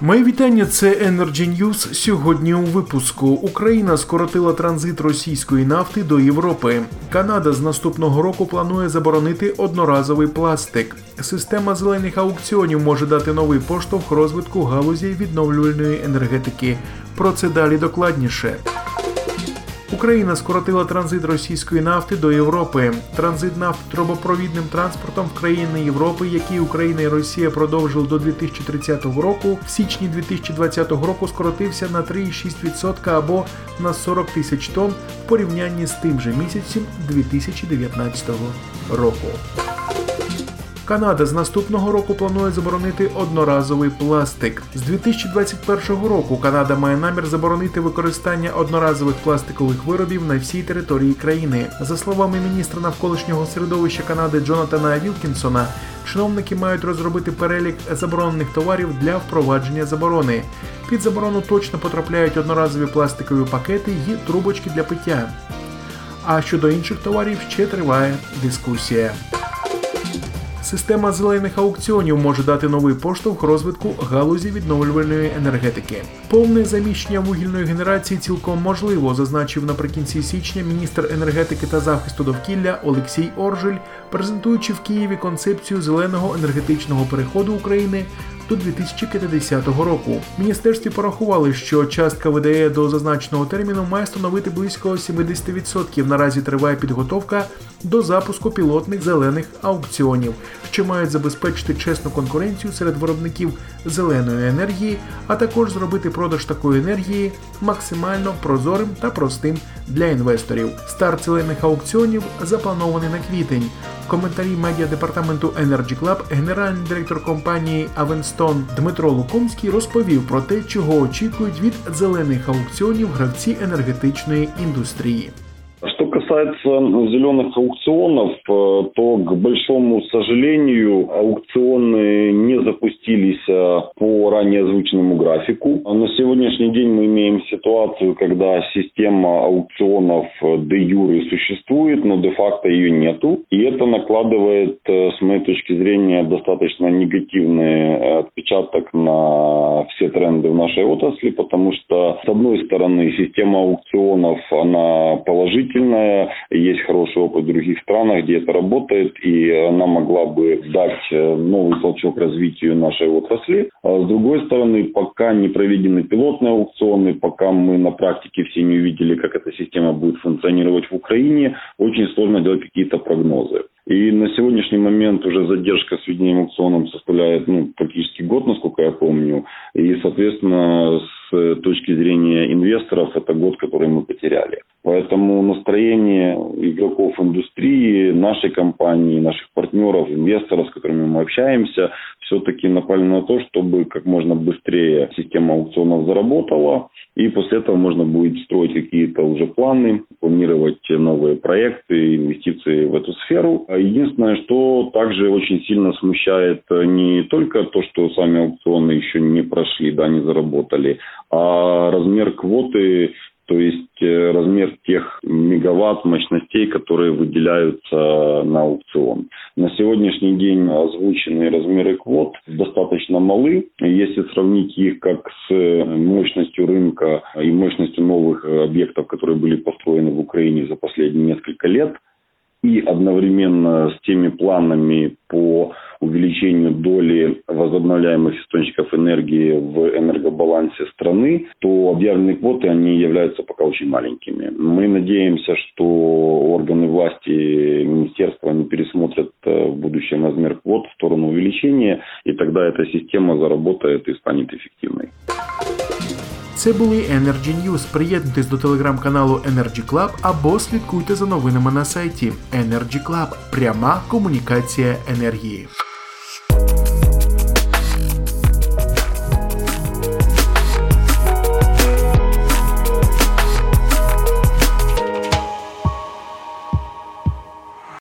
Моє вітання. Це Energy News. Сьогодні у випуску Україна скоротила транзит російської нафти до Європи. Канада з наступного року планує заборонити одноразовий пластик. Система зелених аукціонів може дати новий поштовх розвитку галузі відновлювальної енергетики. Про це далі докладніше. Україна скоротила транзит російської нафти до Європи. Транзит нафти трубопровідним транспортом в країни Європи, які Україна і Росія продовжили до 2030 року, в січні 2020 року скоротився на 3,6% або на 40 тисяч тонн в порівнянні з тим же місяцем 2019 року. Канада з наступного року планує заборонити одноразовий пластик. З 2021 року Канада має намір заборонити використання одноразових пластикових виробів на всій території країни. За словами міністра навколишнього середовища Канади Джонатана Вілкінсона, чиновники мають розробити перелік заборонених товарів для впровадження заборони. Під заборону точно потрапляють одноразові пластикові пакети і трубочки для пиття. А щодо інших товарів ще триває дискусія. Система зелених аукціонів може дати новий поштовх розвитку галузі відновлювальної енергетики. Повне заміщення вугільної генерації цілком можливо, зазначив наприкінці січня міністр енергетики та захисту довкілля Олексій Оржель, презентуючи в Києві концепцію зеленого енергетичного переходу України до 2050 року. Міністерстві порахували, що частка ВДЕ до зазначеного терміну має становити близько 70%. Наразі триває підготовка до запуску пілотних зелених аукціонів, що мають забезпечити чесну конкуренцію серед виробників зеленої енергії, а також зробити продаж такої енергії максимально прозорим та простим для інвесторів. Старт зелених аукціонів запланований на квітень. Коментарі медіа департаменту Energy Club генеральний директор компанії Авенстон Дмитро Лукомський розповів про те, чого очікують від зелених аукціонів гравці енергетичної індустрії. Что касается зеленых аукционов, э, то, к большому сожалению, аукционы не запустились э, по ранее озвученному графику. На сегодняшний день мы имеем ситуацию, когда система аукционов э, де юре существует, но де-факто ее нету. И это накладывает, с моей точки зрения, достаточно негативный отпечаток на все тренды в нашей отрасли, потому что, с одной стороны, система аукционов, она положительная. Есть хороший опыт в других странах, где это работает, и она могла бы дать э, новый толчок развитию нашей отрасли. А с другой стороны, пока не проведены пилотные аукционы, пока мы на практике все не увидели, как эта система будет функционировать в Украине, очень сложно делать какие-то прогнозы. И на сегодняшний момент уже задержка с введением аукционом составляет ну, практически год, насколько я помню. И, соответственно, с точки зрения инвесторов, это год, который мы потеряли. Поэтому настроение игроков индустрии, нашей компании, наших партнеров, инвесторов, с которыми мы общаемся, все-таки направлено на то, чтобы как можно быстрее система аукционов заработала, и после этого можно будет строить какие-то уже планы, планировать новые проекты, инвестиции в эту сферу. Единственное, что также очень сильно смущает не только то, что сами аукционы еще не прошли, да, не заработали, а размер квоты то есть э, размер тех мегаватт мощностей, которые выделяются на аукцион. На сегодняшний день озвученные размеры квот достаточно малы. Если сравнить их как с мощностью рынка и мощностью новых объектов, которые были построены в Украине за последние несколько лет, и одновременно с теми планами по увеличению доли возобновляемых источников энергии в энергобалансе страны, то объявленные квоты, они являются пока очень маленькими. Мы надеемся, что органы власти, министерства, они пересмотрят э, в будущем размер квот в сторону увеличения, и тогда эта система заработает и станет эффективной. Це були Energy News. Приєднуйтесь до телеграм-каналу Energy Club або слідкуйте за новинами на сайті Energy Club. Пряма комунікація енергії.